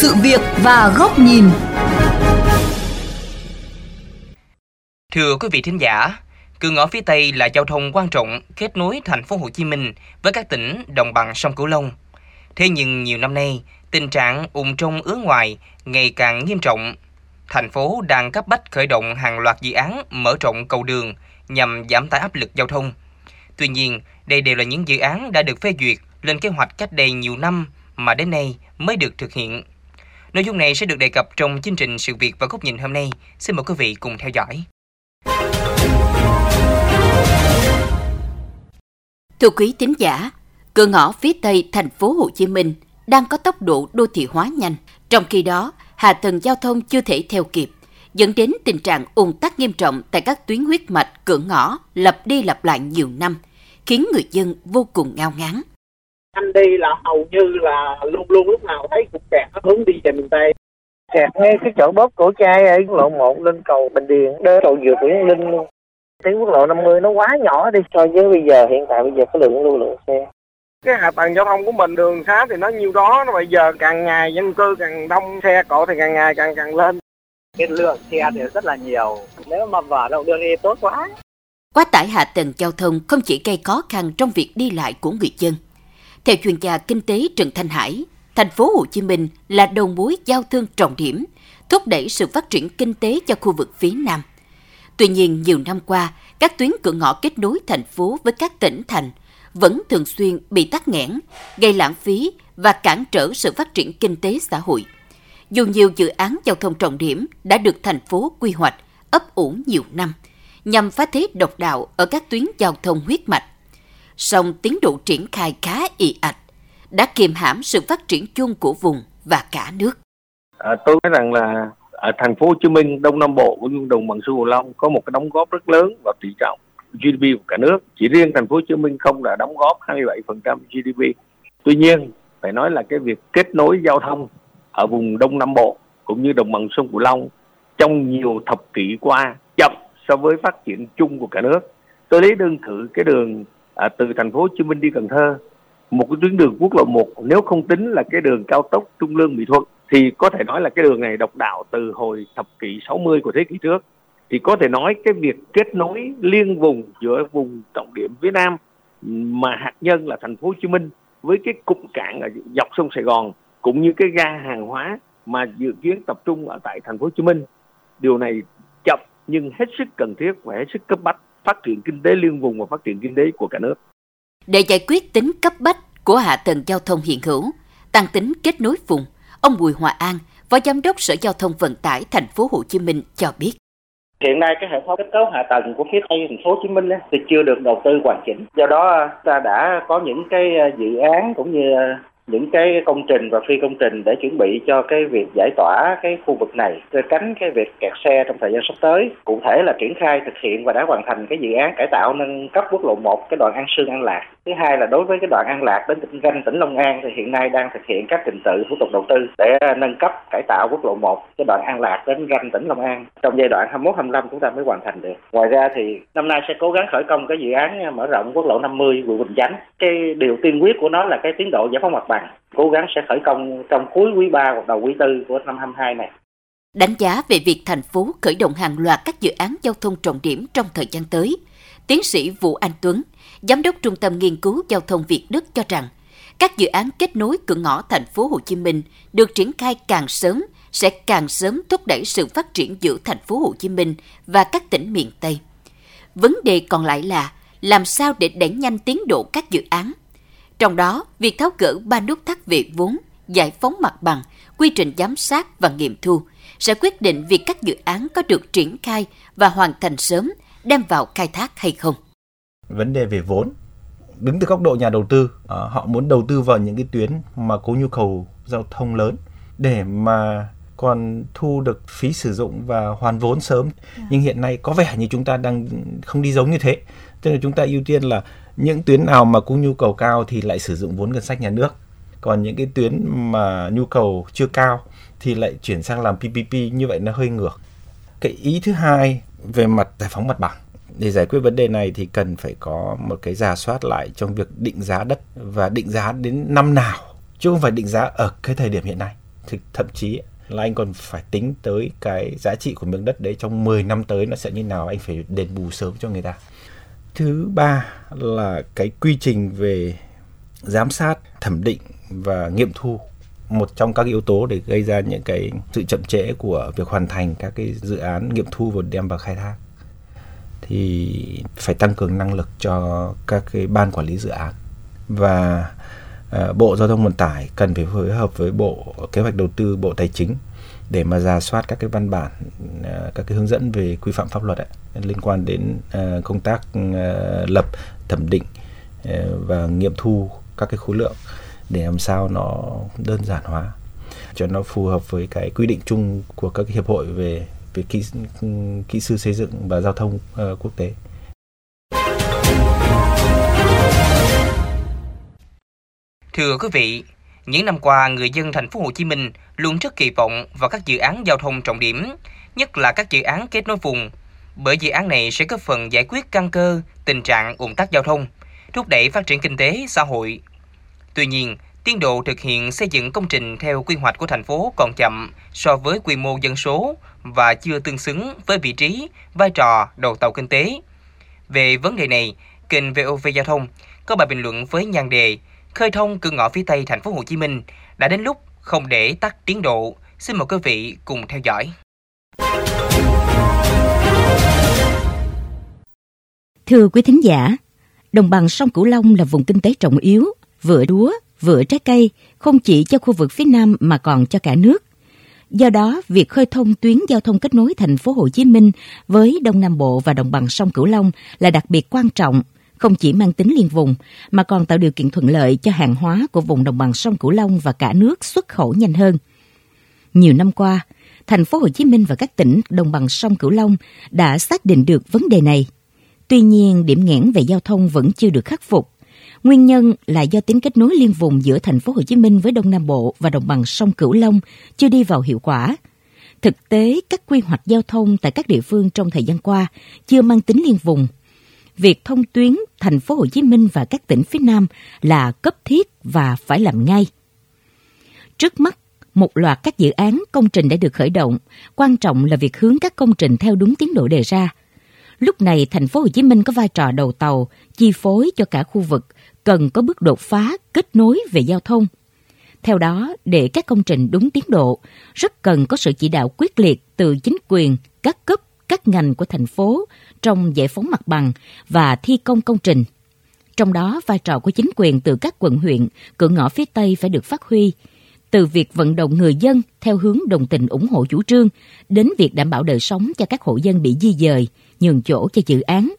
sự việc và góc nhìn. Thưa quý vị thính giả, cửa ngõ phía Tây là giao thông quan trọng kết nối thành phố Hồ Chí Minh với các tỉnh đồng bằng sông Cửu Long. Thế nhưng nhiều năm nay, tình trạng ùn trong ứa ngoài ngày càng nghiêm trọng. Thành phố đang cấp bách khởi động hàng loạt dự án mở rộng cầu đường nhằm giảm tải áp lực giao thông. Tuy nhiên, đây đều là những dự án đã được phê duyệt lên kế hoạch cách đây nhiều năm mà đến nay mới được thực hiện. Nội dung này sẽ được đề cập trong chương trình Sự việc và góc nhìn hôm nay. Xin mời quý vị cùng theo dõi. Thưa quý tín giả, cửa ngõ phía Tây thành phố Hồ Chí Minh đang có tốc độ đô thị hóa nhanh, trong khi đó hạ tầng giao thông chưa thể theo kịp, dẫn đến tình trạng ùn tắc nghiêm trọng tại các tuyến huyết mạch cửa ngõ lặp đi lặp lại nhiều năm, khiến người dân vô cùng ngao ngán. Anh đi là hầu như là luôn luôn lúc nào thấy cục kẹt nó hướng đi về miền Tây. Kẹt ngay cái chỗ bóp cổ chai ở lộ 1 lên cầu Bình Điền, đỡ cầu dừa Nguyễn Linh luôn. Tuyến quốc lộ 50 nó quá nhỏ đi so với bây giờ hiện tại bây giờ cái lượng lưu lượng xe. Cái hạ tầng giao thông của mình đường xá thì nó nhiêu đó nó bây giờ càng ngày dân cư càng đông xe cộ thì càng ngày càng càng lên. Cái lượng xe thì rất là nhiều. Nếu mà mở rộng đường thì tốt quá. Quá tải hạ tầng giao thông không chỉ gây khó khăn trong việc đi lại của người dân theo chuyên gia kinh tế Trần Thanh Hải thành phố Hồ Chí Minh là đầu mối giao thương trọng điểm thúc đẩy sự phát triển kinh tế cho khu vực phía Nam Tuy nhiên, nhiều năm qua, các tuyến cửa ngõ kết nối thành phố với các tỉnh thành vẫn thường xuyên bị tắc nghẽn, gây lãng phí và cản trở sự phát triển kinh tế xã hội. Dù nhiều dự án giao thông trọng điểm đã được thành phố quy hoạch, ấp ủ nhiều năm, nhằm phá thế độc đạo ở các tuyến giao thông huyết mạch. Song tiến độ triển khai khá ị ạch, đã kiềm hãm sự phát triển chung của vùng và cả nước. À, tôi nói rằng là ở thành phố Hồ Chí Minh, Đông Nam Bộ cũng đồng bằng sông Cửu Long có một cái đóng góp rất lớn vào tỷ trọng GDP của cả nước. Chỉ riêng thành phố Hồ Chí Minh không đã đóng góp 27% GDP. Tuy nhiên, phải nói là cái việc kết nối giao thông ở vùng Đông Nam Bộ cũng như đồng bằng sông Cửu Long trong nhiều thập kỷ qua chậm so với phát triển chung của cả nước. Tôi lấy đơn cử cái đường à, từ thành phố Hồ Chí Minh đi Cần Thơ, một cái tuyến đường quốc lộ 1 nếu không tính là cái đường cao tốc Trung Lương Mỹ Thuận thì có thể nói là cái đường này độc đạo từ hồi thập kỷ 60 của thế kỷ trước. Thì có thể nói cái việc kết nối liên vùng giữa vùng trọng điểm phía Nam mà hạt nhân là thành phố Hồ Chí Minh với cái cụm cảng ở dọc sông Sài Gòn cũng như cái ga hàng hóa mà dự kiến tập trung ở tại thành phố Hồ Chí Minh điều này chậm nhưng hết sức cần thiết và hết sức cấp bách phát triển kinh tế liên vùng và phát triển kinh tế của cả nước. Để giải quyết tính cấp bách của hạ tầng giao thông hiện hữu, tăng tính kết nối vùng, Ông Bùi Hòa An, Phó Giám đốc Sở Giao thông Vận tải Thành phố Hồ Chí Minh cho biết. Hiện nay cái hệ thống kết cấu hạ tầng của phía Tây thành phố Hồ Chí Minh thì chưa được đầu tư hoàn chỉnh. Do đó ta đã có những cái dự án cũng như những cái công trình và phi công trình để chuẩn bị cho cái việc giải tỏa cái khu vực này để tránh cái việc kẹt xe trong thời gian sắp tới. Cụ thể là triển khai thực hiện và đã hoàn thành cái dự án cải tạo nâng cấp quốc lộ 1 cái đoạn An Sương An Lạc. Thứ hai là đối với cái đoạn An Lạc đến tỉnh Ranh, tỉnh Long An thì hiện nay đang thực hiện các trình tự thủ tục đầu tư để nâng cấp, cải tạo quốc lộ 1 cái đoạn An Lạc đến Ranh, tỉnh Long An. Trong giai đoạn 21 25 chúng ta mới hoàn thành được. Ngoài ra thì năm nay sẽ cố gắng khởi công cái dự án mở rộng quốc lộ 50 quận Bình Chánh. Cái điều tiên quyết của nó là cái tiến độ giải phóng mặt bằng cố gắng sẽ khởi công trong cuối quý 3 hoặc đầu quý 4 của năm 22 này. Đánh giá về việc thành phố khởi động hàng loạt các dự án giao thông trọng điểm trong thời gian tới, tiến sĩ Vũ Anh Tuấn, Giám đốc Trung tâm Nghiên cứu Giao thông Việt Đức cho rằng, các dự án kết nối cửa ngõ thành phố Hồ Chí Minh được triển khai càng sớm sẽ càng sớm thúc đẩy sự phát triển giữa thành phố Hồ Chí Minh và các tỉnh miền Tây. Vấn đề còn lại là làm sao để đẩy nhanh tiến độ các dự án trong đó, việc tháo gỡ ba nút thắt về vốn, giải phóng mặt bằng, quy trình giám sát và nghiệm thu sẽ quyết định việc các dự án có được triển khai và hoàn thành sớm, đem vào khai thác hay không. Vấn đề về vốn, đứng từ góc độ nhà đầu tư, ờ, họ muốn đầu tư vào những cái tuyến mà có nhu cầu giao thông lớn để mà còn thu được phí sử dụng và hoàn vốn sớm. Dạ. Nhưng hiện nay có vẻ như chúng ta đang không đi giống như thế. Tức là chúng ta ưu tiên là những tuyến nào mà cung nhu cầu cao thì lại sử dụng vốn ngân sách nhà nước. Còn những cái tuyến mà nhu cầu chưa cao thì lại chuyển sang làm PPP như vậy nó hơi ngược. Cái ý thứ hai về mặt giải phóng mặt bằng. Để giải quyết vấn đề này thì cần phải có một cái giả soát lại trong việc định giá đất và định giá đến năm nào, chứ không phải định giá ở cái thời điểm hiện nay. Thì thậm chí là anh còn phải tính tới cái giá trị của miếng đất đấy trong 10 năm tới nó sẽ như nào, anh phải đền bù sớm cho người ta thứ ba là cái quy trình về giám sát thẩm định và nghiệm thu một trong các yếu tố để gây ra những cái sự chậm trễ của việc hoàn thành các cái dự án nghiệm thu và đem vào khai thác. Thì phải tăng cường năng lực cho các cái ban quản lý dự án. Và uh, bộ giao thông vận tải cần phải phối hợp với bộ kế hoạch đầu tư bộ tài chính để mà giả soát các cái văn bản ờ, các cái hướng dẫn về quy phạm pháp luật ấy, liên quan đến ờ, công tác ờ, lập thẩm định và nghiệm thu các cái khối lượng để làm sao nó đơn giản hóa cho nó phù hợp với cái quy định chung của các cái hiệp hội về về kỹ kỹ sư xây dựng và giao thông uh, quốc tế. Thưa quý vị, những năm qua người dân thành phố Hồ Chí Minh luôn rất kỳ vọng vào các dự án giao thông trọng điểm, nhất là các dự án kết nối vùng, bởi dự án này sẽ góp phần giải quyết căn cơ tình trạng ủng tắc giao thông, thúc đẩy phát triển kinh tế xã hội. Tuy nhiên, tiến độ thực hiện xây dựng công trình theo quy hoạch của thành phố còn chậm so với quy mô dân số và chưa tương xứng với vị trí, vai trò đầu tàu kinh tế. Về vấn đề này, kênh VOV Giao thông có bài bình luận với nhan đề khơi thông cửa ngõ phía Tây thành phố Hồ Chí Minh đã đến lúc không để tắt tiến độ. Xin mời quý vị cùng theo dõi. Thưa quý thính giả, đồng bằng sông Cửu Long là vùng kinh tế trọng yếu, vừa đúa, vừa trái cây, không chỉ cho khu vực phía Nam mà còn cho cả nước. Do đó, việc khơi thông tuyến giao thông kết nối thành phố Hồ Chí Minh với Đông Nam Bộ và đồng bằng sông Cửu Long là đặc biệt quan trọng, không chỉ mang tính liên vùng mà còn tạo điều kiện thuận lợi cho hàng hóa của vùng đồng bằng sông Cửu Long và cả nước xuất khẩu nhanh hơn. Nhiều năm qua, thành phố Hồ Chí Minh và các tỉnh đồng bằng sông Cửu Long đã xác định được vấn đề này. Tuy nhiên, điểm nghẽn về giao thông vẫn chưa được khắc phục. Nguyên nhân là do tính kết nối liên vùng giữa thành phố Hồ Chí Minh với Đông Nam Bộ và đồng bằng sông Cửu Long chưa đi vào hiệu quả. Thực tế, các quy hoạch giao thông tại các địa phương trong thời gian qua chưa mang tính liên vùng. Việc thông tuyến thành phố Hồ Chí Minh và các tỉnh phía Nam là cấp thiết và phải làm ngay. Trước mắt, một loạt các dự án công trình đã được khởi động, quan trọng là việc hướng các công trình theo đúng tiến độ đề ra. Lúc này thành phố Hồ Chí Minh có vai trò đầu tàu, chi phối cho cả khu vực, cần có bước đột phá, kết nối về giao thông. Theo đó, để các công trình đúng tiến độ, rất cần có sự chỉ đạo quyết liệt từ chính quyền, các cấp, các ngành của thành phố trong giải phóng mặt bằng và thi công công trình. Trong đó, vai trò của chính quyền từ các quận huyện, cửa ngõ phía Tây phải được phát huy, từ việc vận động người dân theo hướng đồng tình ủng hộ chủ trương đến việc đảm bảo đời sống cho các hộ dân bị di dời, nhường chỗ cho dự án.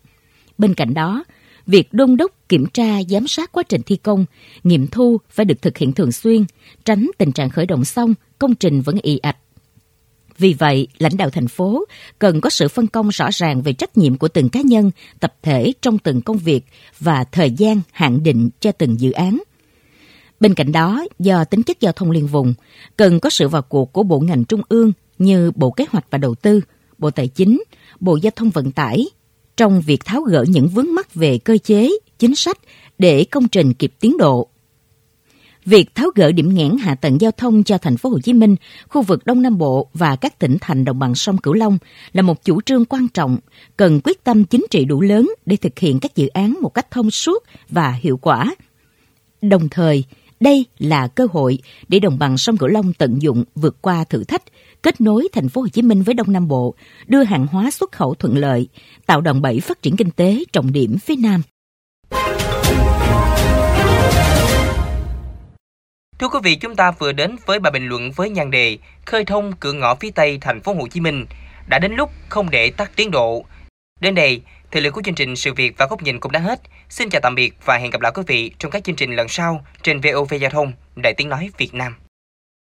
Bên cạnh đó, việc đôn đốc kiểm tra giám sát quá trình thi công, nghiệm thu phải được thực hiện thường xuyên, tránh tình trạng khởi động xong, công trình vẫn ì ạch. Vì vậy, lãnh đạo thành phố cần có sự phân công rõ ràng về trách nhiệm của từng cá nhân, tập thể trong từng công việc và thời gian hạn định cho từng dự án. Bên cạnh đó, do tính chất giao thông liên vùng, cần có sự vào cuộc của bộ ngành trung ương như Bộ Kế hoạch và Đầu tư, Bộ Tài chính, Bộ Giao thông Vận tải trong việc tháo gỡ những vướng mắc về cơ chế, chính sách để công trình kịp tiến độ. Việc tháo gỡ điểm nghẽn hạ tầng giao thông cho thành phố Hồ Chí Minh, khu vực Đông Nam Bộ và các tỉnh thành đồng bằng sông Cửu Long là một chủ trương quan trọng, cần quyết tâm chính trị đủ lớn để thực hiện các dự án một cách thông suốt và hiệu quả. Đồng thời, đây là cơ hội để đồng bằng sông Cửu Long tận dụng vượt qua thử thách, kết nối thành phố Hồ Chí Minh với Đông Nam Bộ, đưa hàng hóa xuất khẩu thuận lợi, tạo đòn bẩy phát triển kinh tế trọng điểm phía Nam. Thưa quý vị, chúng ta vừa đến với bài bình luận với nhan đề Khơi thông cửa ngõ phía Tây thành phố Hồ Chí Minh. Đã đến lúc không để tắt tiến độ. Đến đây, thời lượng của chương trình Sự việc và góc nhìn cũng đã hết. Xin chào tạm biệt và hẹn gặp lại quý vị trong các chương trình lần sau trên VOV Giao thông, Đại tiếng nói Việt Nam.